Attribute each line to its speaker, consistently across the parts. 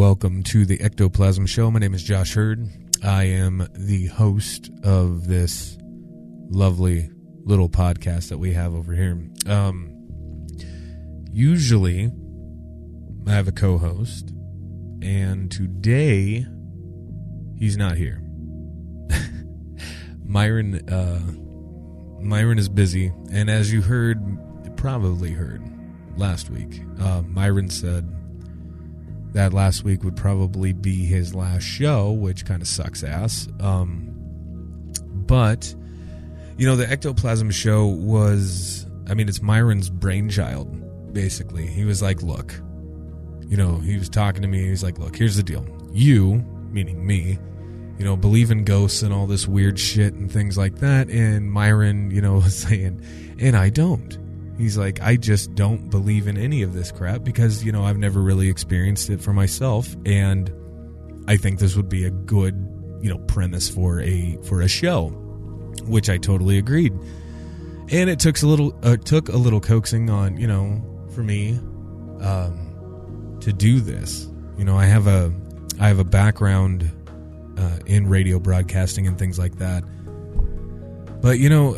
Speaker 1: Welcome to the Ectoplasm Show. My name is Josh Hurd. I am the host of this lovely little podcast that we have over here. Um, usually, I have a co host, and today he's not here. Myron, uh, Myron is busy, and as you heard, probably heard last week, uh, Myron said that last week would probably be his last show, which kind of sucks ass. Um, but you know, the ectoplasm show was, I mean, it's Myron's brainchild. Basically, he was like, "Look, you know," he was talking to me. He was like, "Look, here's the deal. You, meaning me, you know, believe in ghosts and all this weird shit and things like that." And Myron, you know, was saying, "And I don't." He's like, I just don't believe in any of this crap because, you know, I've never really experienced it for myself. And I think this would be a good, you know, premise for a, for a show, which I totally agreed. And it took a little, uh, took a little coaxing on, you know, for me, um, to do this. You know, I have a, I have a background, uh, in radio broadcasting and things like that. But, you know,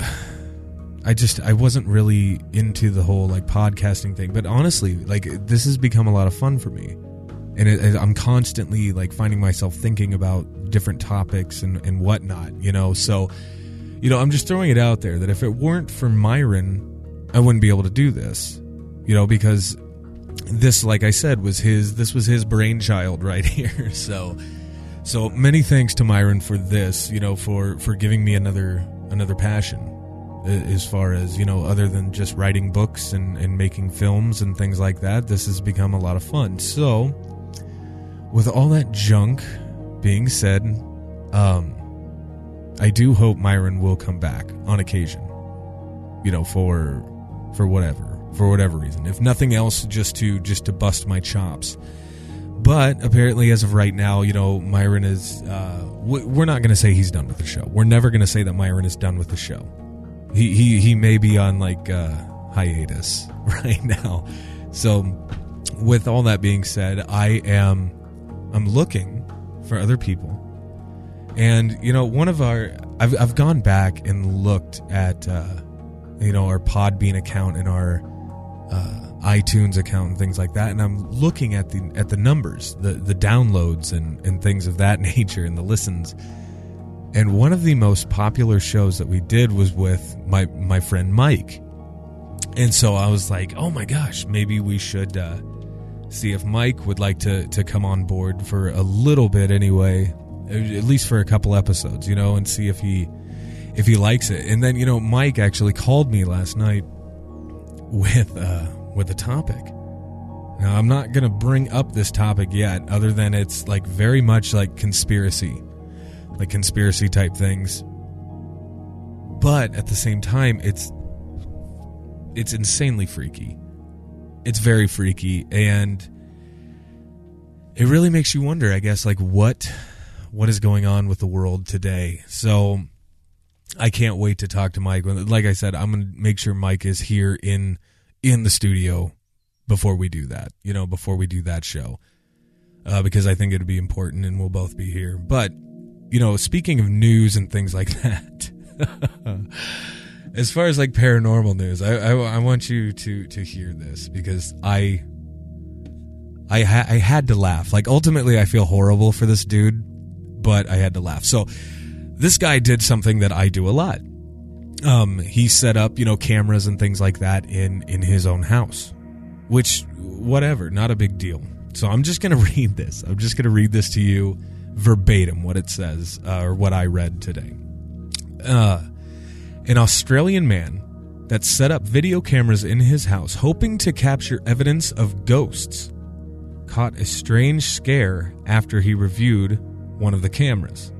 Speaker 1: I just I wasn't really into the whole like podcasting thing, but honestly, like this has become a lot of fun for me, and it, it- I'm constantly like finding myself thinking about different topics and and whatnot, you know. So, you know, I'm just throwing it out there that if it weren't for Myron, I wouldn't be able to do this, you know, because this, like I said, was his this was his brainchild right here. So, so many thanks to Myron for this, you know, for for giving me another another passion as far as you know other than just writing books and, and making films and things like that this has become a lot of fun. So with all that junk being said um i do hope myron will come back on occasion you know for for whatever for whatever reason. If nothing else just to just to bust my chops. But apparently as of right now you know myron is uh we're not going to say he's done with the show. We're never going to say that myron is done with the show he he he may be on like uh, hiatus right now. So, with all that being said, I am I'm looking for other people, and you know, one of our I've I've gone back and looked at uh, you know our Podbean account and our uh, iTunes account and things like that, and I'm looking at the at the numbers, the the downloads and and things of that nature, and the listens. And one of the most popular shows that we did was with my my friend Mike. And so I was like, "Oh my gosh, maybe we should uh, see if Mike would like to to come on board for a little bit anyway, at least for a couple episodes, you know, and see if he if he likes it." And then, you know, Mike actually called me last night with uh with a topic. Now, I'm not going to bring up this topic yet other than it's like very much like conspiracy like conspiracy type things. But at the same time, it's it's insanely freaky. It's very freaky and it really makes you wonder, I guess, like what what is going on with the world today. So I can't wait to talk to Mike. Like I said, I'm going to make sure Mike is here in in the studio before we do that. You know, before we do that show. Uh, because I think it'd be important and we'll both be here. But you know, speaking of news and things like that, as far as like paranormal news, I, I, I want you to to hear this because I I ha- I had to laugh. Like ultimately, I feel horrible for this dude, but I had to laugh. So this guy did something that I do a lot. Um, he set up you know cameras and things like that in in his own house. which, whatever, not a big deal. So I'm just to read this. I'm just to read this to you verbatim, what it says, uh, or what I read today. Uh, an Australian man that set up video cameras in his house hoping to capture evidence of ghosts caught a strange scare after he reviewed one of the cameras.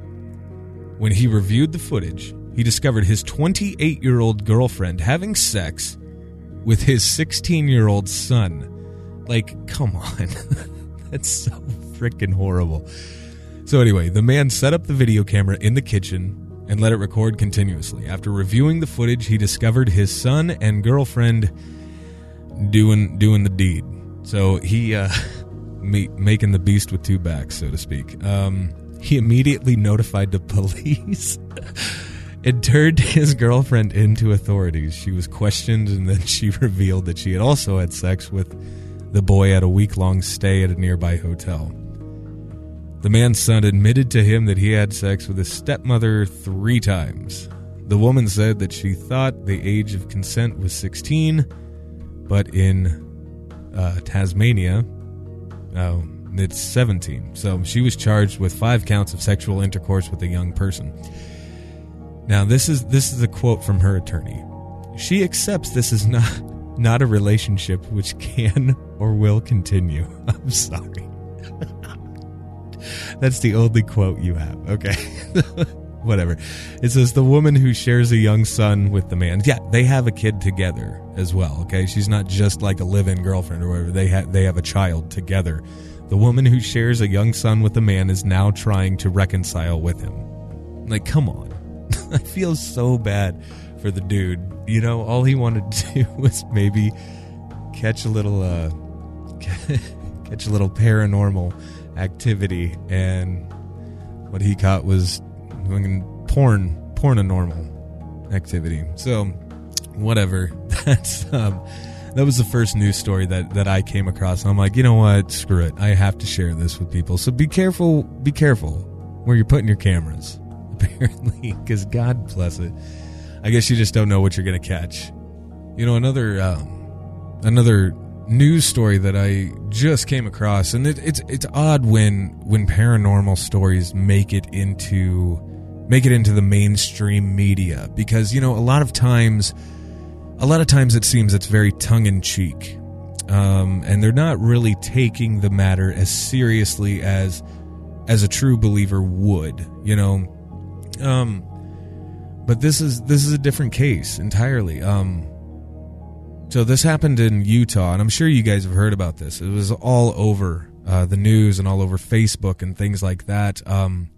Speaker 1: When he reviewed the footage, he discovered his 28 year old girlfriend having sex with his 16 year old son. Like, come on. That's so freaking horrible. So, anyway, the man set up the video camera in the kitchen and let it record continuously. After reviewing the footage, he discovered his son and girlfriend doing doing the deed. So he uh, making the beast with two backs, so to speak. Um, he immediately notified the police and turned his girlfriend into authorities. She was questioned, and then she revealed that she had also had sex with the boy at a week long stay at a nearby hotel. The man's son admitted to him that he had sex with his stepmother three times. The woman said that she thought the age of consent was 16, but in uh, Tasmania, oh, it's 17. So she was charged with five counts of sexual intercourse with a young person. Now, this is this is a quote from her attorney. She accepts this is not not a relationship which can or will continue. I'm sorry. That's the only quote you have. Okay. Whatever. It says the woman who shares a young son with the man. Yeah, they have a kid together as well. Okay. She's not just like a live-in girlfriend or whatever. They have they have a child together. The woman who shares a young son with the man is now trying to reconcile with him. Like, come on. I feel so bad for the dude. You know, all he wanted to do was maybe catch a little uh catch a little paranormal activity, and what he caught was porn, porn a normal activity. So, whatever. That's um, that was the first news story that that I came across. I'm like, you know what? Screw it. I have to share this with people. So be careful. Be careful where you're putting your cameras. Apparently, because God bless it. I guess you just don't know what you're gonna catch. You know, another um, another news story that I just came across, and it, it's it's odd when when paranormal stories make it into make it into the mainstream media because you know a lot of times a lot of times it seems it's very tongue in cheek, um, and they're not really taking the matter as seriously as as a true believer would, you know. Um, but this is this is a different case entirely. Um, so this happened in Utah, and I'm sure you guys have heard about this. It was all over uh, the news and all over Facebook and things like that. Um,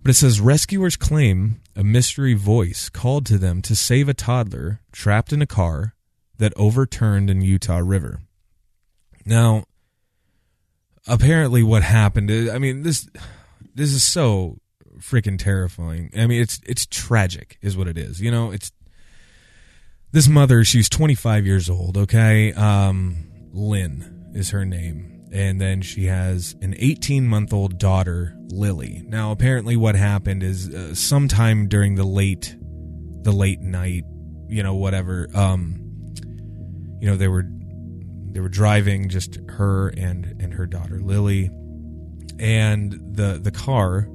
Speaker 1: but it says rescuers claim a mystery voice called to them to save a toddler trapped in a car that overturned in Utah River. Now, apparently, what happened is, I mean, this this is so freaking terrifying. I mean, it's it's tragic, is what it is. You know, it's this mother, she's 25 years old, okay? Um, Lynn is her name. And then she has an 18 month old daughter, Lily. Now, apparently, what happened is uh, sometime during the late, the late night, you know, whatever. Um, you know, they were they were driving, just her and and her daughter, Lily, and the the car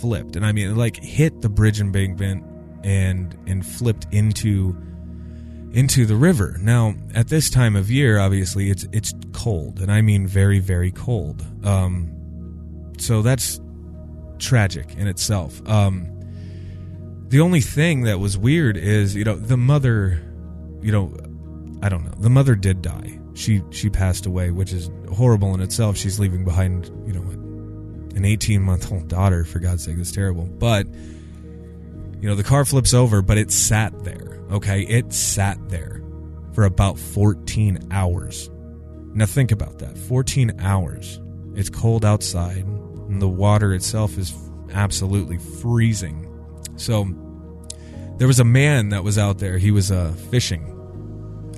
Speaker 1: flipped, and I mean, like hit the bridge embankment and and flipped into into the river. Now, at this time of year, obviously it's it's cold, and I mean very very cold. Um, so that's tragic in itself. Um, the only thing that was weird is you know the mother, you know, I don't know. The mother did die. She she passed away, which is horrible in itself. She's leaving behind you know an 18 month old daughter. For God's sake, it's terrible. But you know the car flips over, but it sat there Okay, it sat there for about 14 hours. Now think about that 14 hours. It's cold outside, and the water itself is absolutely freezing. So there was a man that was out there. He was uh, fishing,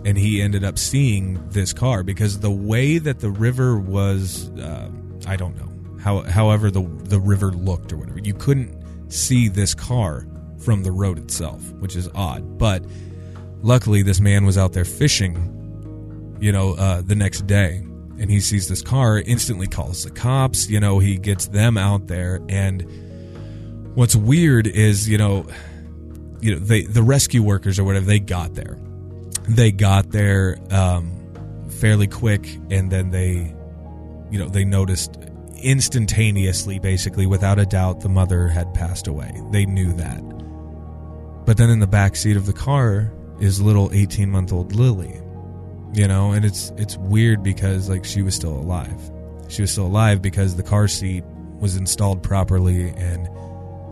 Speaker 1: and he ended up seeing this car because the way that the river was, uh, I don't know, how, however the the river looked or whatever, you couldn't see this car from the road itself, which is odd. But luckily, this man was out there fishing you know, uh, the next day. And he sees this car, instantly calls the cops. You know, he gets them out there. And what's weird is, you know, you know, they the rescue workers or whatever they got there. They got there um, fairly quick, and then they, you know, they noticed instantaneously, basically, without a doubt, the mother had passed away. They knew that. But then in the back seat of the car is little 18 month old Lily, you know, and it's it's weird because like she was still alive. She was still alive because the car seat was installed properly and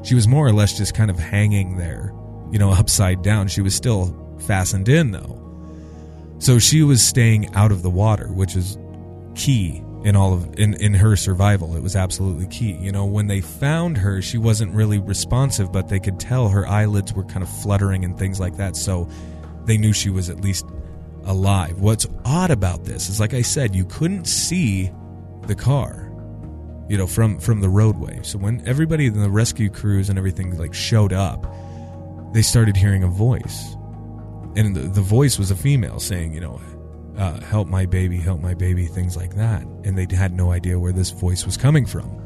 Speaker 1: she was more or less just kind of hanging there, you know, upside down. She was still fastened in though. So she was staying out of the water, which is key in all of in in her survival. It was absolutely key. You know, when they found her, she wasn't really responsive, but they could tell her eyelids were kind of fluttering and things like that. So they knew she was at least alive. What's odd about this is like I said, you couldn't see the car. You know, from from the roadway. So when everybody in the rescue crews and everything like showed up, they started hearing a voice. And the, the voice was a female saying, you know, uh, help my baby, help my baby, things like that. And they had no idea where this voice was coming from.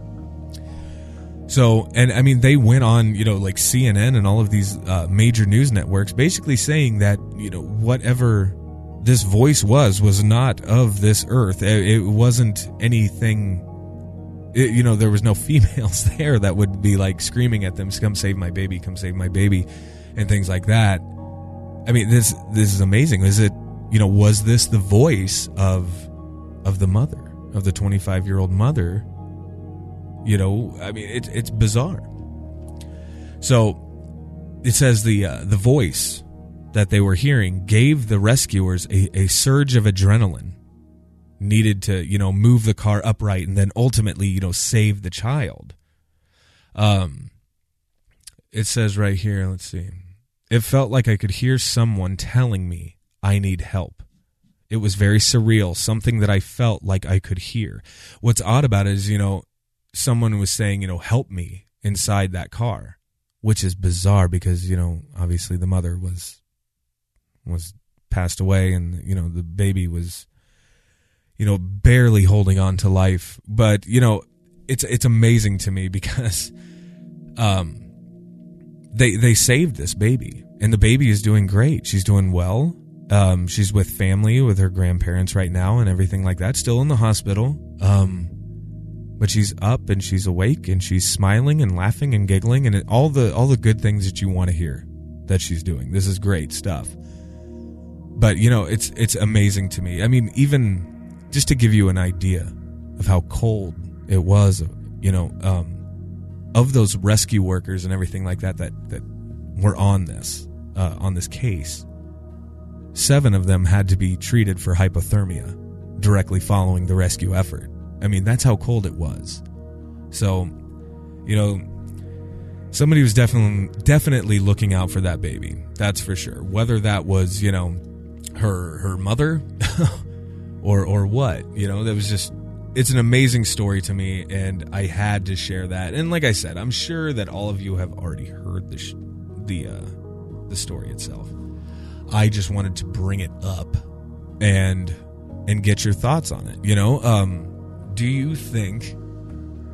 Speaker 1: So, and I mean, they went on, you know, like CNN and all of these uh, major news networks basically saying that, you know, whatever this voice was, was not of this earth. It, wasn't anything, it, you know, there was no females there that would be like screaming at them, come save my baby, come save my baby, and things like that. I mean, this, this is amazing. Is it, you know, was this the voice of of the mother of the 25 year old mother? You know, I mean, it's it's bizarre. So it says the uh, the voice that they were hearing gave the rescuers a, a surge of adrenaline needed to you know move the car upright and then ultimately you know save the child um it says right here let's see it felt like i could hear someone telling me I need help. It was very surreal, something that I felt like I could hear. What's odd about it is, you know, someone was saying, you know, help me inside that car, which is bizarre because, you know, obviously the mother was was passed away and, you know, the baby was you know, barely holding on to life. But, you know, it's it's amazing to me because um they they saved this baby and the baby is doing great. She's doing well. Um, she's with family, with her grandparents right now, and everything like that. Still in the hospital. Um, but she's up and she's awake and she's smiling and laughing and giggling and all the all the good things that you want to hear that she's doing. This is great stuff. But you know, it's it's amazing to me. I mean, even just to give you an idea of how cold it was, you know, um, of those rescue workers and everything like that that that were on this uh, on this case Seven of them had to be treated for hypothermia directly following the rescue effort. I mean, that's how cold it was. So, you know, somebody was definitely definitely looking out for that baby. That's for sure. Whether that was, you know, her her mother or or what, you know, that was just it's an amazing story to me and I had to share that. And like I said, I'm sure that all of you have already heard the sh- the uh the story itself. I just wanted to bring it up and and get your thoughts on it. You know, um, do you think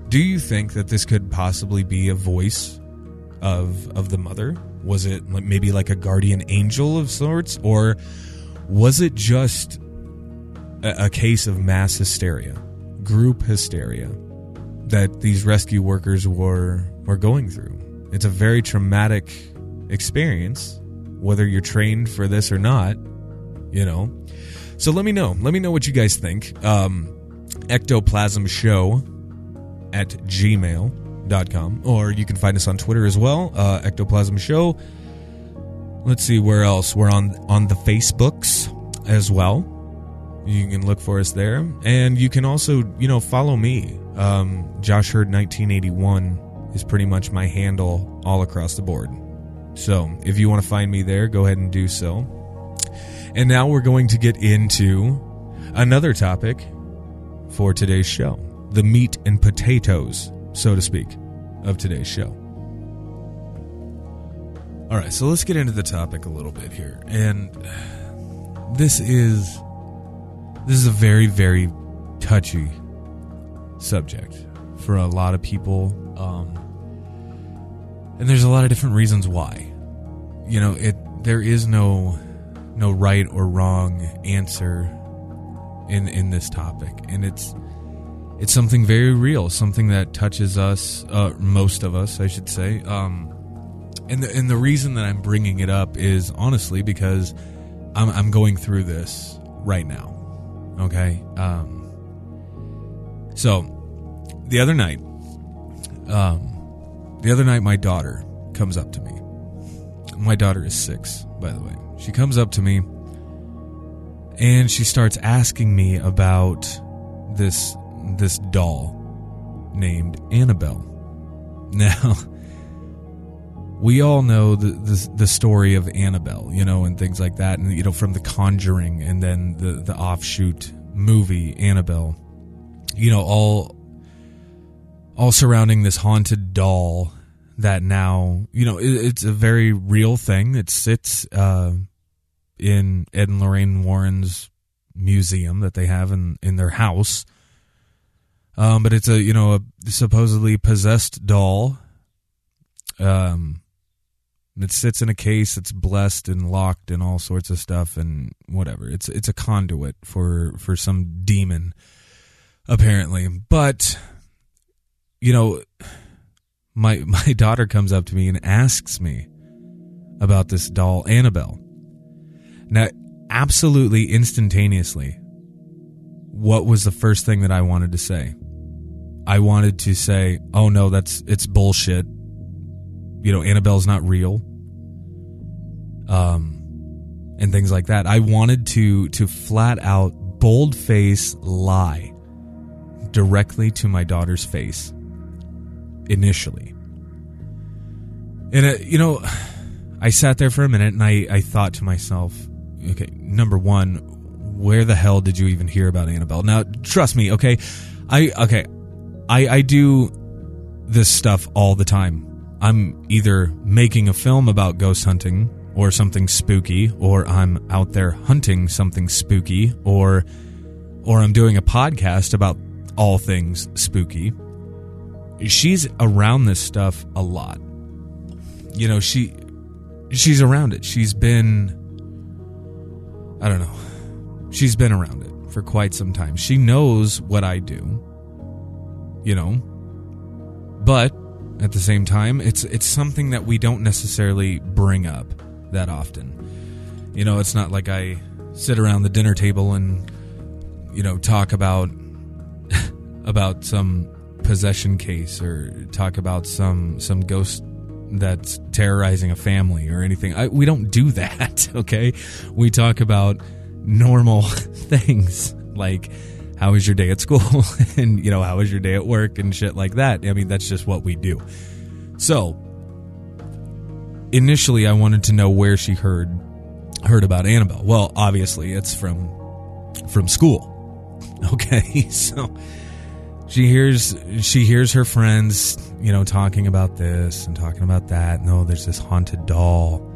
Speaker 1: do you think that this could possibly be a voice of of the mother? Was it maybe like a guardian angel of sorts, or was it just a, a case of mass hysteria, group hysteria that these rescue workers were were going through? It's a very traumatic experience whether you're trained for this or not, you know. So let me know. Let me know what you guys think. Um, ectoplasm show at gmail.com. Or you can find us on Twitter as well, uh, ectoplasm show. Let's see where else. We're on on the Facebooks as well. You can look for us there. And you can also, you know, follow me. Um, Josh Heard 1981 is pretty much my handle all across the board. So if you want to find me there, go ahead and do so. And now we're going to get into another topic for today's show the meat and potatoes, so to speak, of today's show. All right, so let's get into the topic a little bit here. And this is this is a very, very touchy subject for a lot of people. Um, and there's a lot of different reasons why. You know, it there is no no right or wrong answer in in this topic, and it's it's something very real, something that touches us, uh, most of us, I should say. Um, and the, and the reason that I'm bringing it up is honestly because I'm I'm going through this right now. Okay. Um, so the other night, um, the other night, my daughter comes up to me. My daughter is six, by the way. She comes up to me and she starts asking me about this this doll named Annabelle. Now, we all know the, the, the story of Annabelle, you know, and things like that, and you know, from The Conjuring, and then the the offshoot movie Annabelle. You know, all all surrounding this haunted doll that now, you know, it, it's a very real thing. It sits uh, in Ed and Lorraine Warren's museum that they have in in their house. Um, but it's a you know a supposedly possessed doll. Um, it sits in a case. It's blessed and locked and all sorts of stuff and whatever. It's it's a conduit for for some demon, apparently. But you know, my my daughter comes up to me and asks me about this doll Annabelle. Now, absolutely instantaneously, what was the first thing that I wanted to say? I wanted to say, "Oh no, that's it's bullshit." You know, Annabelle's not real. Um and things like that. I wanted to to flat out bold face lie directly to my daughter's face initially. And uh, you know, I sat there for a minute and I I thought to myself, okay, number 1, where the hell did you even hear about Annabelle? Now, trust me, okay? I okay, I I do this stuff all the time. I'm either making a film about ghost hunting or something spooky or I'm out there hunting something spooky or or I'm doing a podcast about all things spooky. She's around this stuff a lot. You know, she she's around it. She's been I don't know. She's been around it for quite some time. She knows what I do. You know. But at the same time, it's it's something that we don't necessarily bring up that often. You know, it's not like I sit around the dinner table and you know talk about about some possession case or talk about some some ghost that's terrorizing a family or anything. I, we don't do that, okay? We talk about normal things like how was your day at school and you know how was your day at work and shit like that. I mean, that's just what we do. So, initially I wanted to know where she heard heard about Annabelle. Well, obviously it's from from school. Okay? So, she hears she hears her friends, you know, talking about this and talking about that. No, oh, there's this haunted doll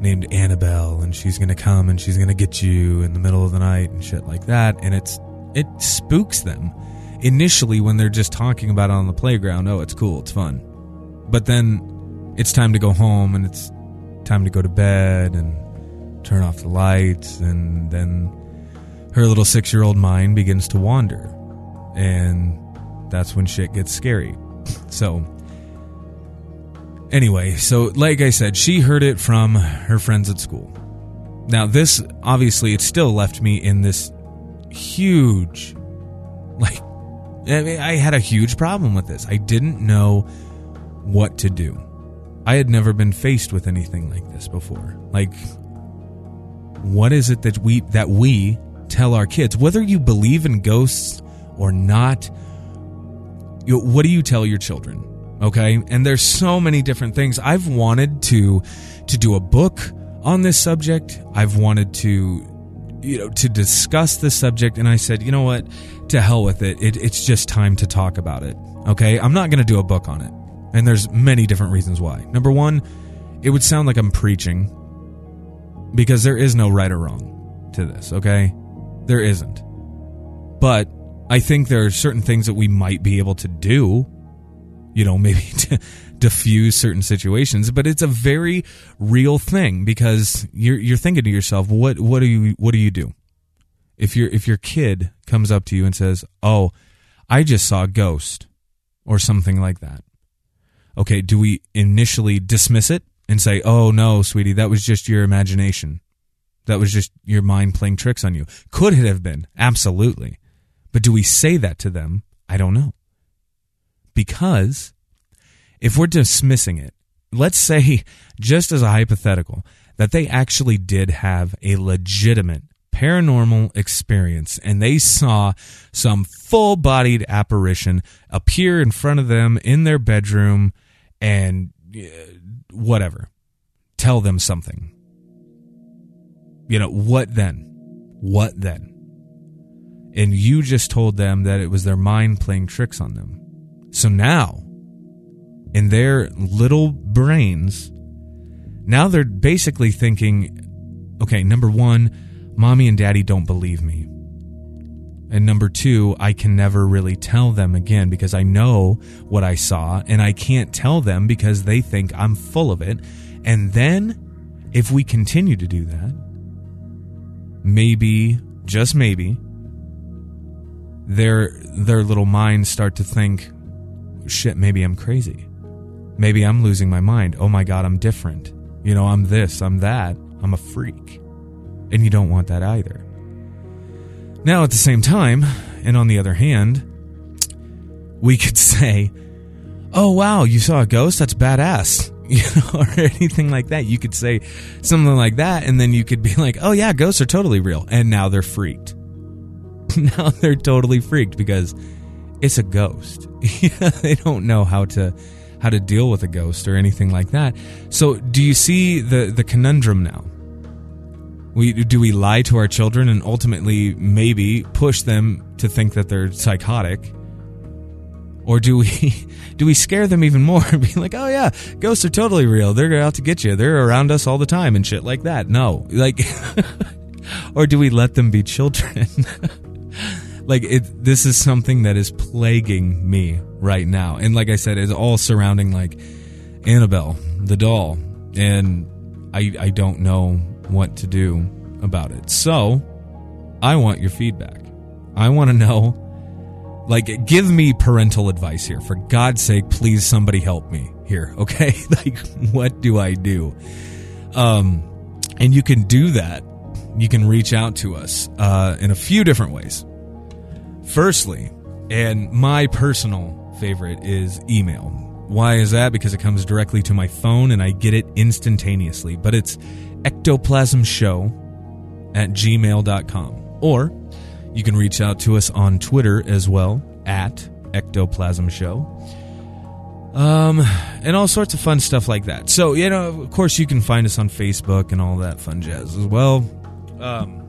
Speaker 1: named Annabelle and she's to come and she's to get you in the middle of the night and shit like that and it's it spooks them initially when they're just talking about it on the playground. Oh, it's cool, it's fun. But then it's time to go home and it's time to go to bed and turn off the lights and then her little 6-year-old mind begins to wander. And that's when shit gets scary. So, anyway, so like I said, she heard it from her friends at school. Now, this obviously, it still left me in this huge, like, I, mean, I had a huge problem with this. I didn't know what to do. I had never been faced with anything like this before. Like, what is it that we that we tell our kids, whether you believe in ghosts or not? You what do you tell your children? Okay, and there's so many different things. I've wanted to to do a book on this subject. I've wanted to you know to discuss this subject. And i said you know what? To hell with it. it it's just time to talk about it. Okay? I'm not going to do a book on it. And there's many different reasons why. Number one it would sound like i'm preaching because there is no right or wrong to this okay? There isn't. But I think there are certain things that we might be able to do, you know, maybe to diffuse certain situations, but it's a very real thing because you're you're thinking to yourself, what what do you what do you do? If your if your kid comes up to you and says, "Oh, I just saw a ghost," or something like that. Okay, do we initially dismiss it and say, "Oh no, sweetie, that was just your imagination. That was just your mind playing tricks on you." Could it have been? Absolutely. But do we say that to them? I don't know. Because if we're dismissing it, let's say, just as a hypothetical, that they actually did have a legitimate paranormal experience and they saw some full bodied apparition appear in front of them in their bedroom and uh, whatever, tell them something. You know, what then? What then? And you just told them that it was their mind playing tricks on them. So now, in their little brains, now they're basically thinking, okay, number one, mommy and daddy don't believe me. And number two, I can never really tell them again because I know what I saw and I can't tell them because they think I'm full of it. And then, if we continue to do that, maybe, just maybe, their their little minds start to think, shit, maybe I'm crazy. Maybe I'm losing my mind. Oh my God, I'm different. You know, I'm this, I'm that, I'm a freak. And you don't want that either. Now, at the same time, and on the other hand, we could say, oh wow, you saw a ghost? That's badass. You know, or anything like that. You could say something like that, and then you could be like, oh yeah, ghosts are totally real. And now they're freaked. now they're totally freaked because it's a ghost. they don't know how to how to deal with a ghost or anything like that. So, do you see the the conundrum now? We do we lie to our children and ultimately maybe push them to think that they're psychotic? Or do we do we scare them even more and be like, "Oh yeah, ghosts are totally real. They're out to get you. They're around us all the time and shit like that." No. Like or do we let them be children? Like it this is something that is plaguing me right now. And like I said, it's all surrounding like Annabelle, the doll, and I I don't know what to do about it. So, I want your feedback. I want to know like give me parental advice here. For God's sake, please somebody help me here, okay? like what do I do? Um and you can do that. You can reach out to us uh, in a few different ways. Firstly, and my personal favorite is email. Why is that? Because it comes directly to my phone and I get it instantaneously. But it's ectoplasmshow at gmail.com. Or you can reach out to us on Twitter as well at ectoplasm show. Um, and all sorts of fun stuff like that. So, you know, of course, you can find us on Facebook and all that fun jazz as well. Um,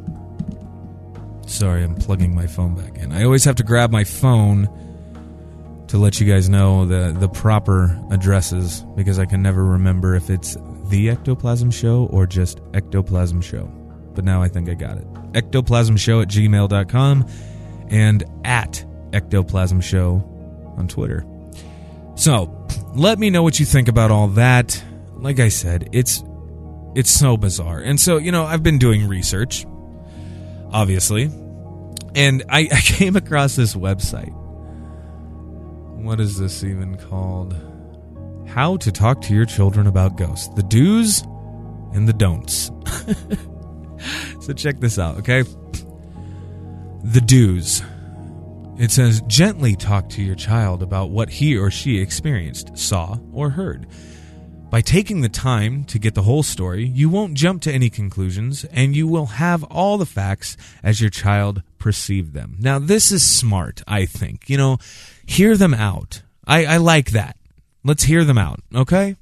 Speaker 1: sorry, I'm plugging my phone back in. I always have to grab my phone to let you guys know the the proper addresses because I can never remember if it's the Ectoplasm Show or just Ectoplasm Show. But now I think I got it. Ectoplasm Show at gmail.com and at Ectoplasm Show on Twitter. So let me know what you think about all that. Like I said, it's it's so bizarre. And so, you know, I've been doing research, obviously, and I, I came across this website. What is this even called? How to talk to your children about ghosts. The do's and the don'ts. so check this out, okay? The do's. It says gently talk to your child about what he or she experienced, saw, or heard. By taking the time to get the whole story, you won't jump to any conclusions and you will have all the facts as your child perceived them. Now, this is smart, I think. You know, hear them out. I, I like that. Let's hear them out, okay?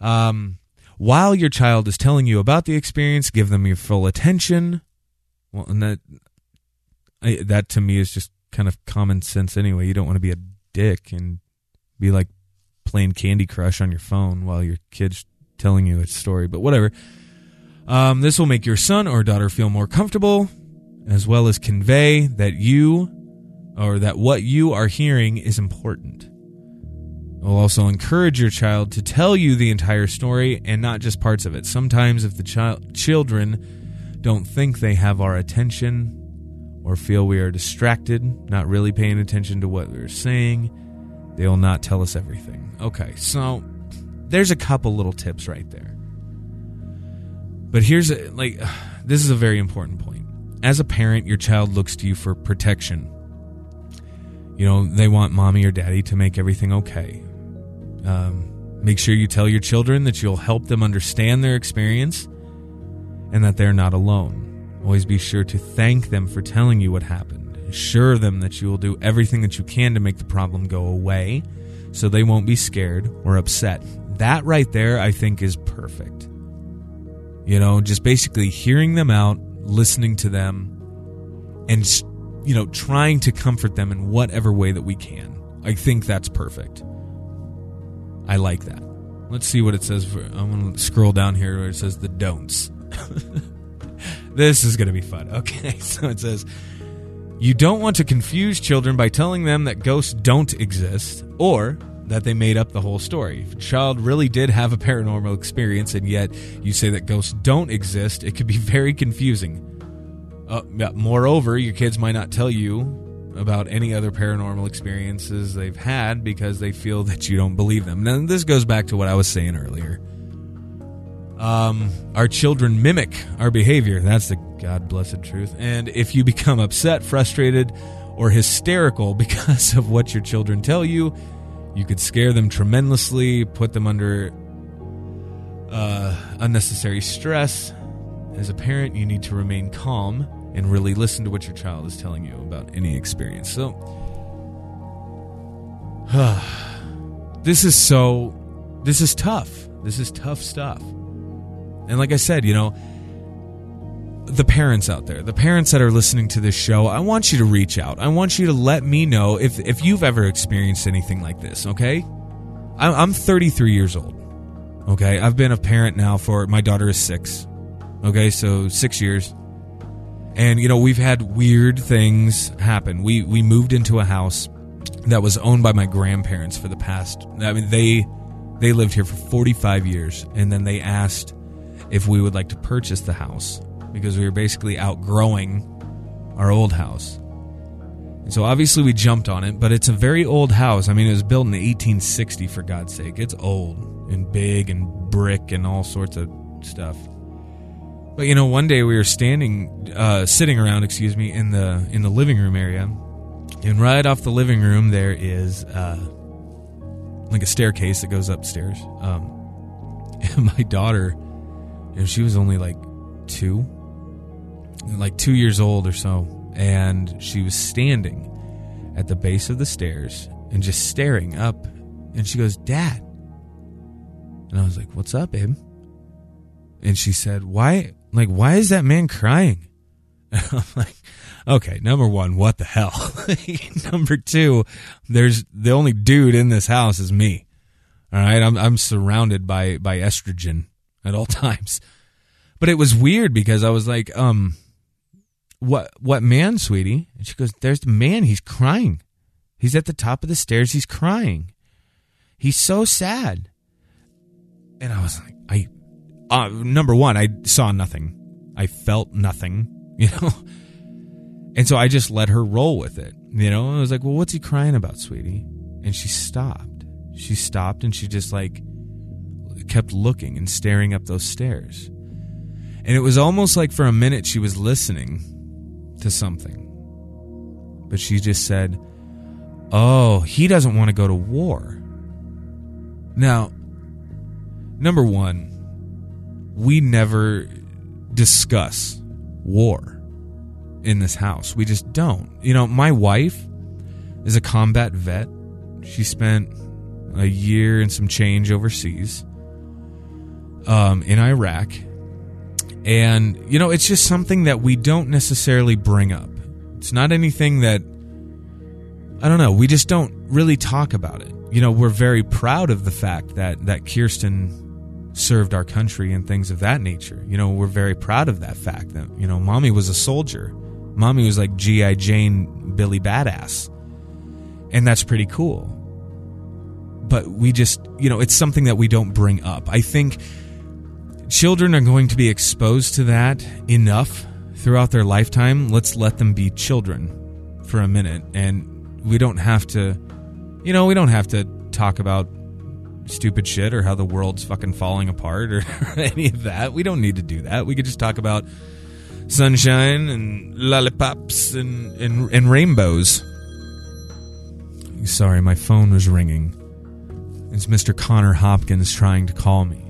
Speaker 1: Um, while your child is telling you about the experience, give them your full attention. Well, and that I, that to me is just kind of common sense anyway. You don't want to be a dick and be like playing Candy Crush on your phone while your kid's telling you a story, but whatever. Um, this will make your son or daughter feel more comfortable as well as convey that you or that what you are hearing is important. It will also encourage your child to tell you the entire story and not just parts of it. Sometimes, if the child children don't think they have our attention or feel we are distracted, not really paying attention to what we're saying, they will not tell us everything. Okay, so there's a couple little tips right there. But here's a, like this is a very important point. As a parent, your child looks to you for protection. You know, they want mommy or daddy to make everything okay. Um, make sure you tell your children that you'll help them understand their experience and that they're not alone. Always be sure to thank them for telling you what happened. Assure them that you will do everything that you can to make the problem go away so they won't be scared or upset. That right there, I think, is perfect. You know, just basically hearing them out, listening to them, and, you know, trying to comfort them in whatever way that we can. I think that's perfect. I like that. Let's see what it says. For, I'm going to scroll down here where it says the don'ts. this is going to be fun. Okay, so it says you don't want to confuse children by telling them that ghosts don't exist or that they made up the whole story. If a child really did have a paranormal experience and yet you say that ghosts don't exist, it could be very confusing. Uh, moreover, your kids might not tell you about any other paranormal experiences they've had because they feel that you don't believe them. Now, this goes back to what I was saying earlier. Um, our children mimic our behavior. That's the God blessed truth. And if you become upset, frustrated, or hysterical because of what your children tell you, you could scare them tremendously, put them under uh, unnecessary stress. As a parent, you need to remain calm and really listen to what your child is telling you about any experience. So, this is so, this is tough. This is tough stuff. And like I said, you know, the parents out there, the parents that are listening to this show, I want you to reach out. I want you to let me know if, if you've ever experienced anything like this, okay? I'm 33 years old. Okay, I've been a parent now for my daughter is six. Okay, so six years and you know we've had weird things happen. We we moved into a house that was owned by my grandparents for the past. I mean they they lived here for 45 years, and then they asked if we would like to purchase the house because we were basically outgrowing our old house. And so obviously we jumped on it, but it's a very old house. I mean, it was built in 1860 for God's sake. It's old and big and brick and all sorts of stuff. But you know, one day we were standing, uh, sitting around, excuse me, in the in the living room area, and right off the living room there is uh, like a staircase that goes upstairs. Um, and my daughter, she was only like two, like two years old or so, and she was standing at the base of the stairs and just staring up, and she goes, "Dad," and I was like, "What's up, babe?" And she said, "Why?" like, why is that man crying? And I'm like, okay, number one, what the hell? number two, there's the only dude in this house is me. All right, I'm I'm surrounded by by estrogen at all times. But it was weird because I was like, um, what what man, sweetie? And she goes, There's the man, he's crying. He's at the top of the stairs, he's crying. He's so sad. And I was like, I uh, number one, I saw nothing. I felt nothing, you know? And so I just let her roll with it, you know? I was like, well, what's he crying about, sweetie? And she stopped. She stopped and she just like kept looking and staring up those stairs. And it was almost like for a minute she was listening to something. But she just said, Oh, he doesn't want to go to war. Now, number one, we never discuss war in this house. We just don't. You know, my wife is a combat vet. She spent a year and some change overseas um, in Iraq. And, you know, it's just something that we don't necessarily bring up. It's not anything that, I don't know, we just don't really talk about it. You know, we're very proud of the fact that, that Kirsten served our country and things of that nature. You know, we're very proud of that fact that, you know, mommy was a soldier Mommy was like G.I. Jane Billy Badass. And that's pretty cool. But we just, you know, it's something that we don't bring up. I think children are going to be exposed to that enough throughout their lifetime. Let's let them be children for a minute. And we don't have to, you know, we don't have to talk about stupid shit or how the world's fucking falling apart or any of that. We don't need to do that. We could just talk about sunshine and lollipops and, and, and rainbows. Sorry, my phone was ringing. It's Mr. Connor Hopkins trying to call me.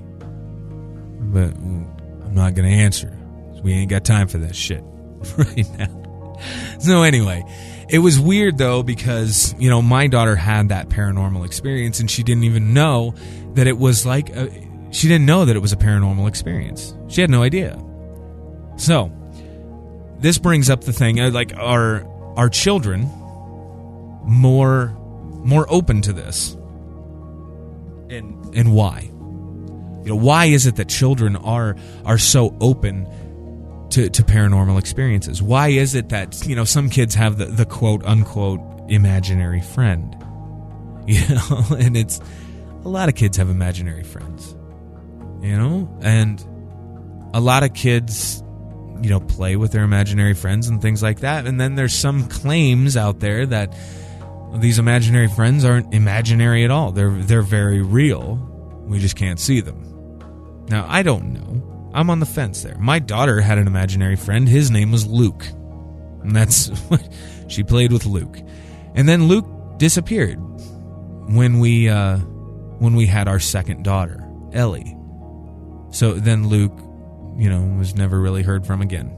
Speaker 1: But I'm not going to answer. We ain't got time for that shit right now. So, anyway, it was weird though because, you know, my daughter had that paranormal experience and she didn't even know that it was like, a, she didn't know that it was a paranormal experience. She had no idea. So, this brings up the thing uh, like, are, our children more, more open to this? And, and why? You know, why is it that children are, are so open to, to paranormal experiences? Why is it that, you know, some kids have the, the quote unquote imaginary friend? You know, and it's a lot of kids have imaginary friends, you know, and a lot of kids, you know, play with their imaginary friends and things like that. And then there's some claims out there that these imaginary friends aren't imaginary at all. They're they're very real. We just can't see them. Now, I don't know. I'm on the fence there. My daughter had an imaginary friend. His name was Luke. And that's what she played with Luke. And then Luke disappeared when we uh when we had our second daughter, Ellie. So then Luke, you know, was never really heard from again.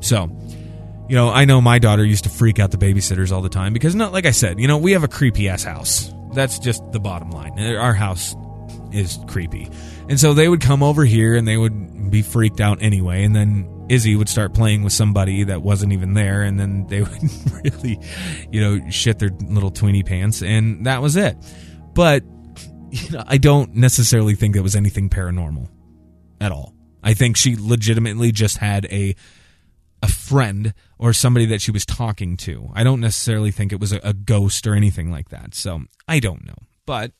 Speaker 1: So, you know, I know my daughter used to freak out the babysitters all the time because not like I said, you know, we have a creepy ass house. That's just the bottom line. Our house is creepy. And so they would come over here and they would be freaked out anyway. And then Izzy would start playing with somebody that wasn't even there. And then they would really, you know, shit their little tweeny pants. And that was it. But, you know, I don't necessarily think it was anything paranormal at all. I think she legitimately just had a a friend or somebody that she was talking to. I don't necessarily think it was a, a ghost or anything like that. So I don't know. But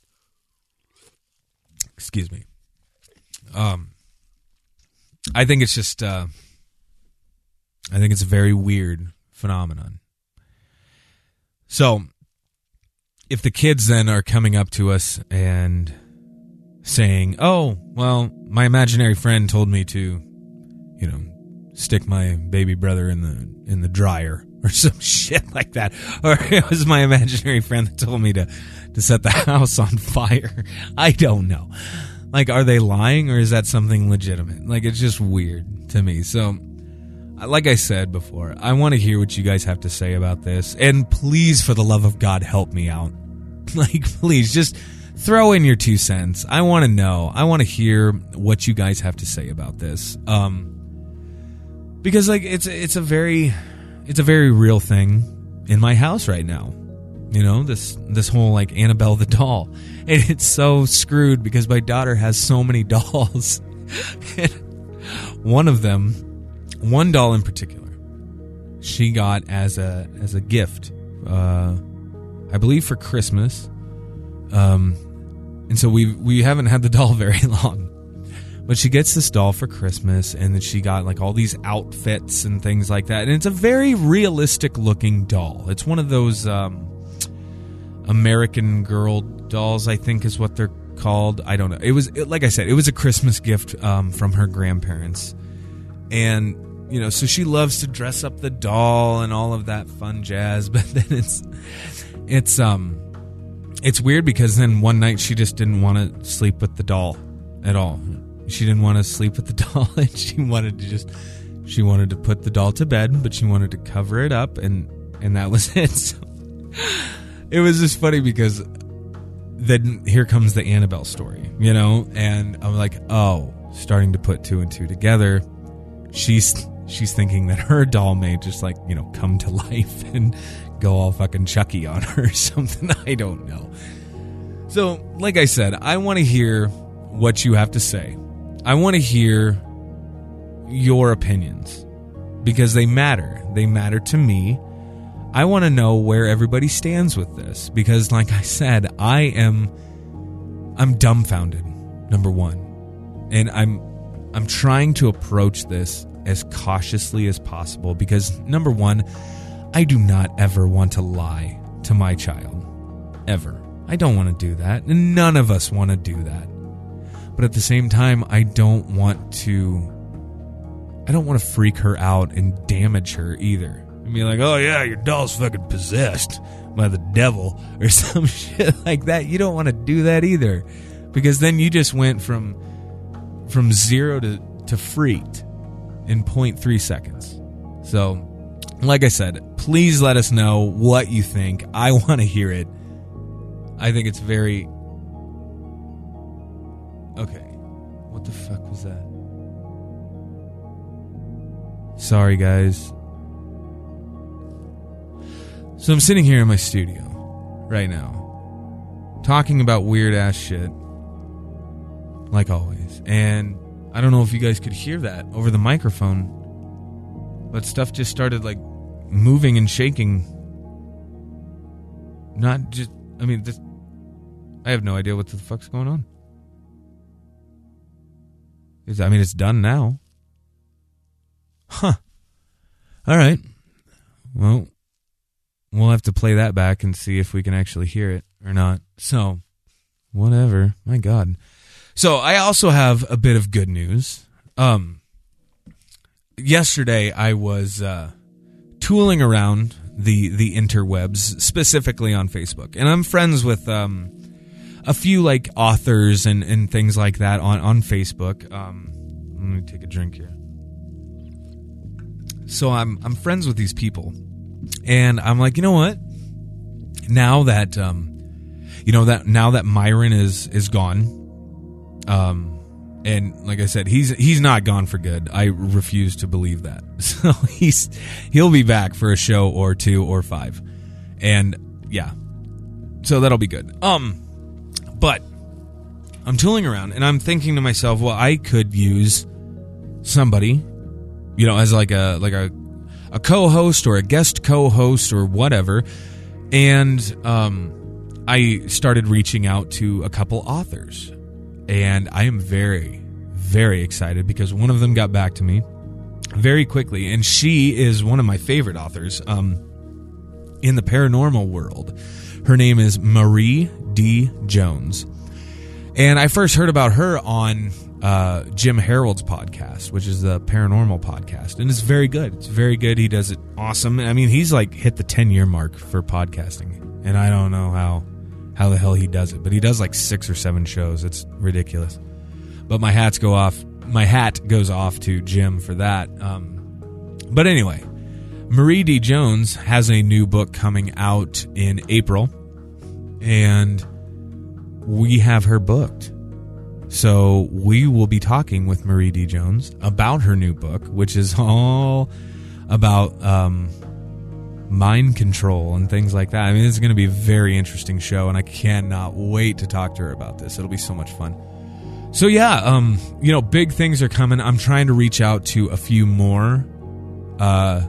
Speaker 1: excuse me. Um, I think it's just, uh, I think it's a very weird phenomenon. So, if the kids then are coming up to us and saying, "Oh, well, my imaginary friend told me to, you know, stick my baby brother in the in the dryer or some shit like that," or it was my imaginary friend that told me to to set the house on fire. I don't know. Like, are they lying or is that something legitimate? Like, it's just weird to me. So, like I said before, I want to hear what you guys have to say about this. And please, for the love of God, help me out. Like, please, just throw in your two cents. I want to know. I want to hear what you guys have to say about this. Um, because like it's it's a very it's a very real thing in my house right now. You know, this this whole like Annabelle the doll. And it's so screwed because my daughter has so many dolls. And one of them, one doll in particular, she got as a as a gift, uh, I believe for Christmas. Um, and so we we haven't had the doll very long. But she gets this doll for Christmas, and then she got like all these outfits and things like that. And it's a very realistic looking doll. It's one of those um, American Girl dolls, I think is what they're called. I don't know. It was it, like I said, it was a Christmas gift um, from her grandparents, and you know, so she loves to dress up the doll and all of that fun jazz. But then it's it's um it's weird because then one night she just didn't want to sleep with the doll at all. She didn't want to sleep with the doll, and she wanted to just she wanted to put the doll to bed, but she wanted to cover it up, and and that was it. So, it was just funny because then here comes the Annabelle story, you know, and I'm like, oh, starting to put two and two together. She's she's thinking that her doll may just like you know come to life and go all fucking Chucky on her or something. I don't know. So, like I said, I want to hear what you have to say. I want to hear your opinions because they matter. They matter to me. I want to know where everybody stands with this because like I said, I am I'm dumbfounded. Number 1. And I'm I'm trying to approach this as cautiously as possible because number 1, I do not ever want to lie to my child. Ever. I don't want to do that. And none of us want to do that. But at the same time, I don't want to I don't want to freak her out and damage her either. And be like, "Oh yeah, your doll's fucking possessed by the devil" or some shit like that. You don't want to do that either. Because then you just went from from 0 to to freaked in 0.3 seconds. So, like I said, please let us know what you think. I want to hear it. I think it's very Okay. What the fuck was that? Sorry, guys. So I'm sitting here in my studio right now, talking about weird ass shit, like always. And I don't know if you guys could hear that over the microphone, but stuff just started like moving and shaking. Not just, I mean, this, I have no idea what the fuck's going on. I mean, it's done now. Huh. All right. Well, we'll have to play that back and see if we can actually hear it or not. So, whatever. My God. So, I also have a bit of good news. Um, yesterday I was uh, tooling around the the interwebs, specifically on Facebook, and I'm friends with um, a few like authors and, and things like that on on Facebook. Um, let me take a drink here. So I'm I'm friends with these people, and I'm like, you know what? Now that um, you know that now that Myron is is gone, um, and like I said, he's he's not gone for good. I refuse to believe that. So he's he'll be back for a show or two or five, and yeah, so that'll be good. Um, but I'm tooling around and I'm thinking to myself, well, I could use somebody, you know, as like a like a a co-host or a guest co-host or whatever. And um, I started reaching out to a couple authors, and I am very, very excited because one of them got back to me very quickly, and she is one of my favorite authors um, in the paranormal world. Her name is Marie D. Jones. And I first heard about her on uh, Jim Harold's podcast, which is the paranormal podcast. And it's very good. It's very good. He does it awesome. I mean, he's like hit the 10 year mark for podcasting. And I don't know how, how the hell he does it, but he does like six or seven shows. It's ridiculous. But my hats go off. My hat goes off to Jim for that. Um, but anyway, Marie D. Jones has a new book coming out in April and we have her booked. So we will be talking with Marie D. Jones about her new book, which is all about um, mind control and things like that. I mean, it's going to be a very interesting show, and I cannot wait to talk to her about this. It'll be so much fun. So yeah, um, you know, big things are coming. I'm trying to reach out to a few more uh,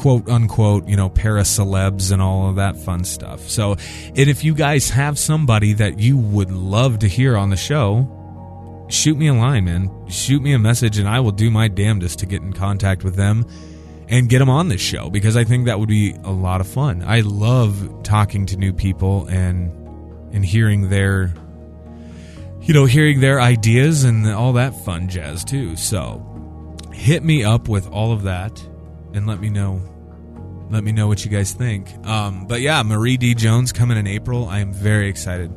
Speaker 1: quote unquote, you know, para celebs and all of that fun stuff. So, and if you guys have somebody that you would love to hear on the show, shoot me a line, man. Shoot me a message and I will do my damnedest to get in contact with them and get them on this show because I think that would be a lot of fun. I love talking to new people and and hearing their you know, hearing their ideas and all that fun jazz too. So, hit me up with all of that and let me know let me know what you guys think. Um, but yeah, Marie D. Jones coming in April. I am very excited.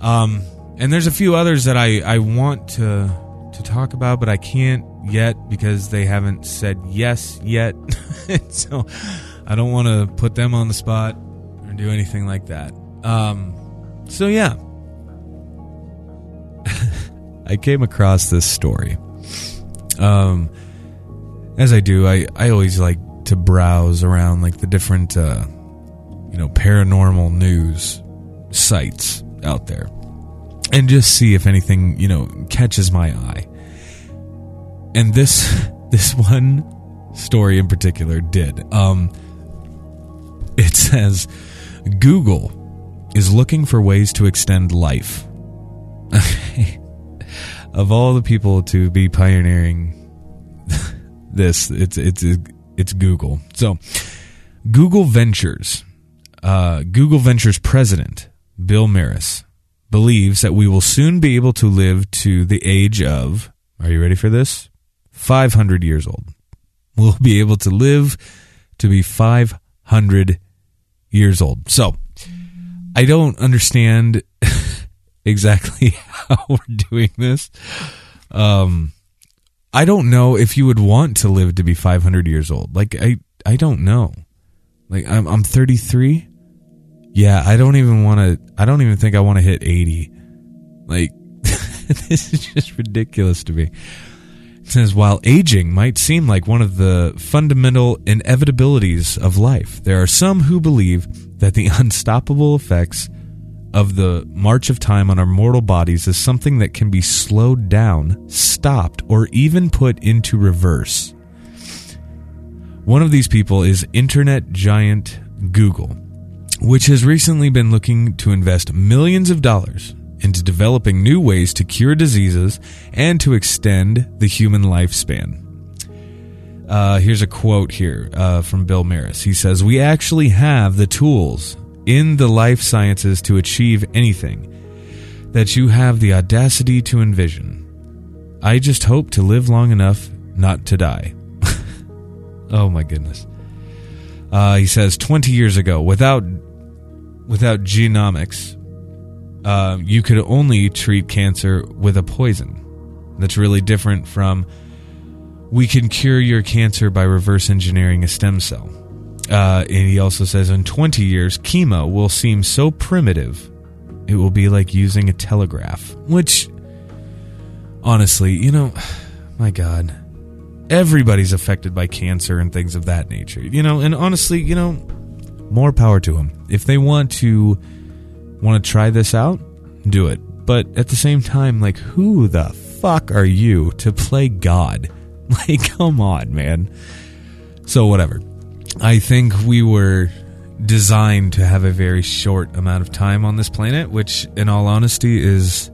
Speaker 1: Um, and there's a few others that I, I want to to talk about, but I can't yet because they haven't said yes yet. so I don't want to put them on the spot or do anything like that. Um, so yeah, I came across this story. Um, as I do, I, I always like to browse around like the different uh, you know paranormal news sites out there and just see if anything you know catches my eye and this this one story in particular did. Um, it says Google is looking for ways to extend life. of all the people to be pioneering this, it's it's it's Google. So, Google Ventures, uh, Google Ventures president Bill Maris believes that we will soon be able to live to the age of. Are you ready for this? 500 years old. We'll be able to live to be 500 years old. So, I don't understand exactly how we're doing this. Um, I don't know if you would want to live to be 500 years old. Like I, I don't know. Like I'm, I'm 33. Yeah, I don't even want to. I don't even think I want to hit 80. Like this is just ridiculous to me. It says while aging might seem like one of the fundamental inevitabilities of life, there are some who believe that the unstoppable effects of the march of time on our mortal bodies is something that can be slowed down, stopped, or even put into reverse. One of these people is internet giant Google, which has recently been looking to invest millions of dollars into developing new ways to cure diseases and to extend the human lifespan. Uh, here's a quote here uh, from Bill Maris. He says, We actually have the tools in the life sciences to achieve anything that you have the audacity to envision. I just hope to live long enough not to die. oh my goodness. Uh, he says 20 years ago, without without genomics, uh, you could only treat cancer with a poison. That's really different from we can cure your cancer by reverse engineering a stem cell. Uh, and he also says in 20 years, chemo will seem so primitive, it will be like using a telegraph. Which, honestly, you know, my God, everybody's affected by cancer and things of that nature. You know, and honestly, you know, more power to them. If they want to want to try this out, do it. But at the same time, like, who the fuck are you to play God? Like, come on, man. So, whatever. I think we were designed to have a very short amount of time on this planet, which, in all honesty, is,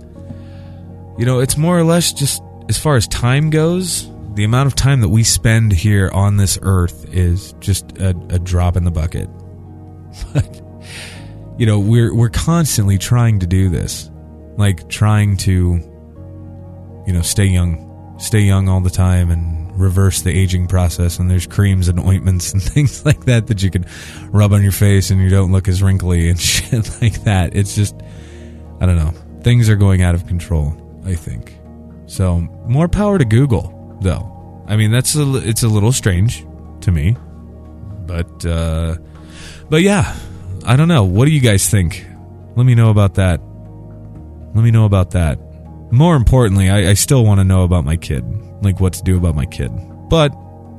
Speaker 1: you know, it's more or less just as far as time goes, the amount of time that we spend here on this earth is just a, a drop in the bucket. But, you know, we're, we're constantly trying to do this, like trying to, you know, stay young stay young all the time and reverse the aging process. And there's creams and ointments and things like that that you can rub on your face and you don't look as wrinkly and shit like that. It's just, I don't know. Things are going out of control, I think. So more power to Google, though. I mean, that's a, it's a little strange to me, but, uh, but yeah, I don't know. What do you guys think? Let me know about that. Let me know about that. More importantly, I, I still want to know about my kid, like what to do about my kid. But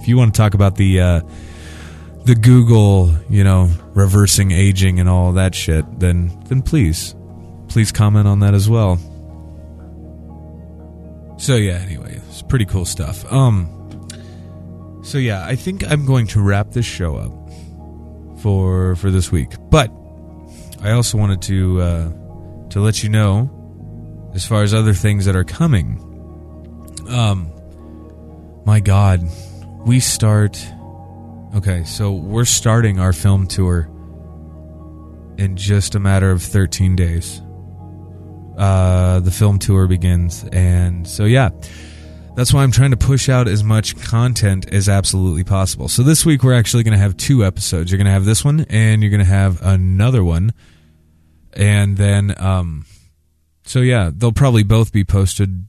Speaker 1: if you want to talk about the uh, the Google, you know, reversing aging and all that shit, then then please, please comment on that as well. So yeah, anyway, it's pretty cool stuff. Um, so yeah, I think I'm going to wrap this show up for for this week, but I also wanted to uh, to let you know as far as other things that are coming. Um, my God, we start. Okay, so we're starting our film tour in just a matter of 13 days. Uh, the film tour begins, and so yeah, that's why I'm trying to push out as much content as absolutely possible. So this week we're actually going to have two episodes. You're going to have this one, and you're going to have another one, and then um, so yeah, they'll probably both be posted.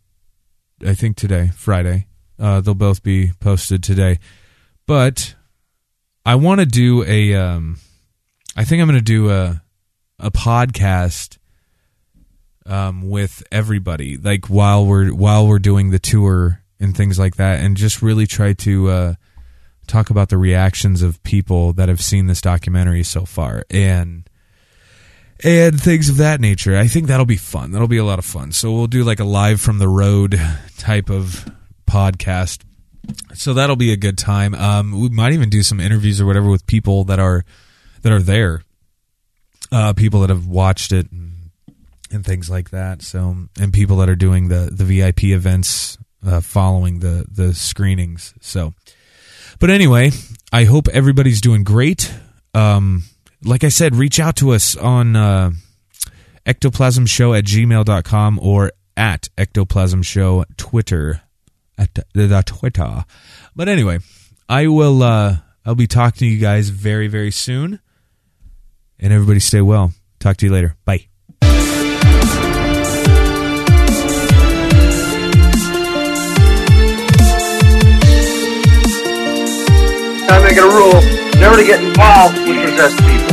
Speaker 1: I think today, Friday. Uh, they'll both be posted today. But I want to do a. Um, I think I'm going to do a a podcast um, with everybody, like while we're while we're doing the tour and things like that, and just really try to uh, talk about the reactions of people that have seen this documentary so far and and things of that nature. I think that'll be fun. That'll be a lot of fun. So we'll do like a live from the road type of podcast so that'll be a good time. Um, we might even do some interviews or whatever with people that are that are there, uh, people that have watched it and, and things like that. So and people that are doing the the VIP events uh, following the the screenings. So, but anyway, I hope everybody's doing great. Um, like I said, reach out to us on uh, ectoplasmshow at gmail.com or at ectoplasm show Twitter at the, the Twitter. But anyway, I will uh I'll be talking to you guys very very soon. And everybody stay well. Talk to you later. Bye.
Speaker 2: I make it a rule never to get involved with possessed people.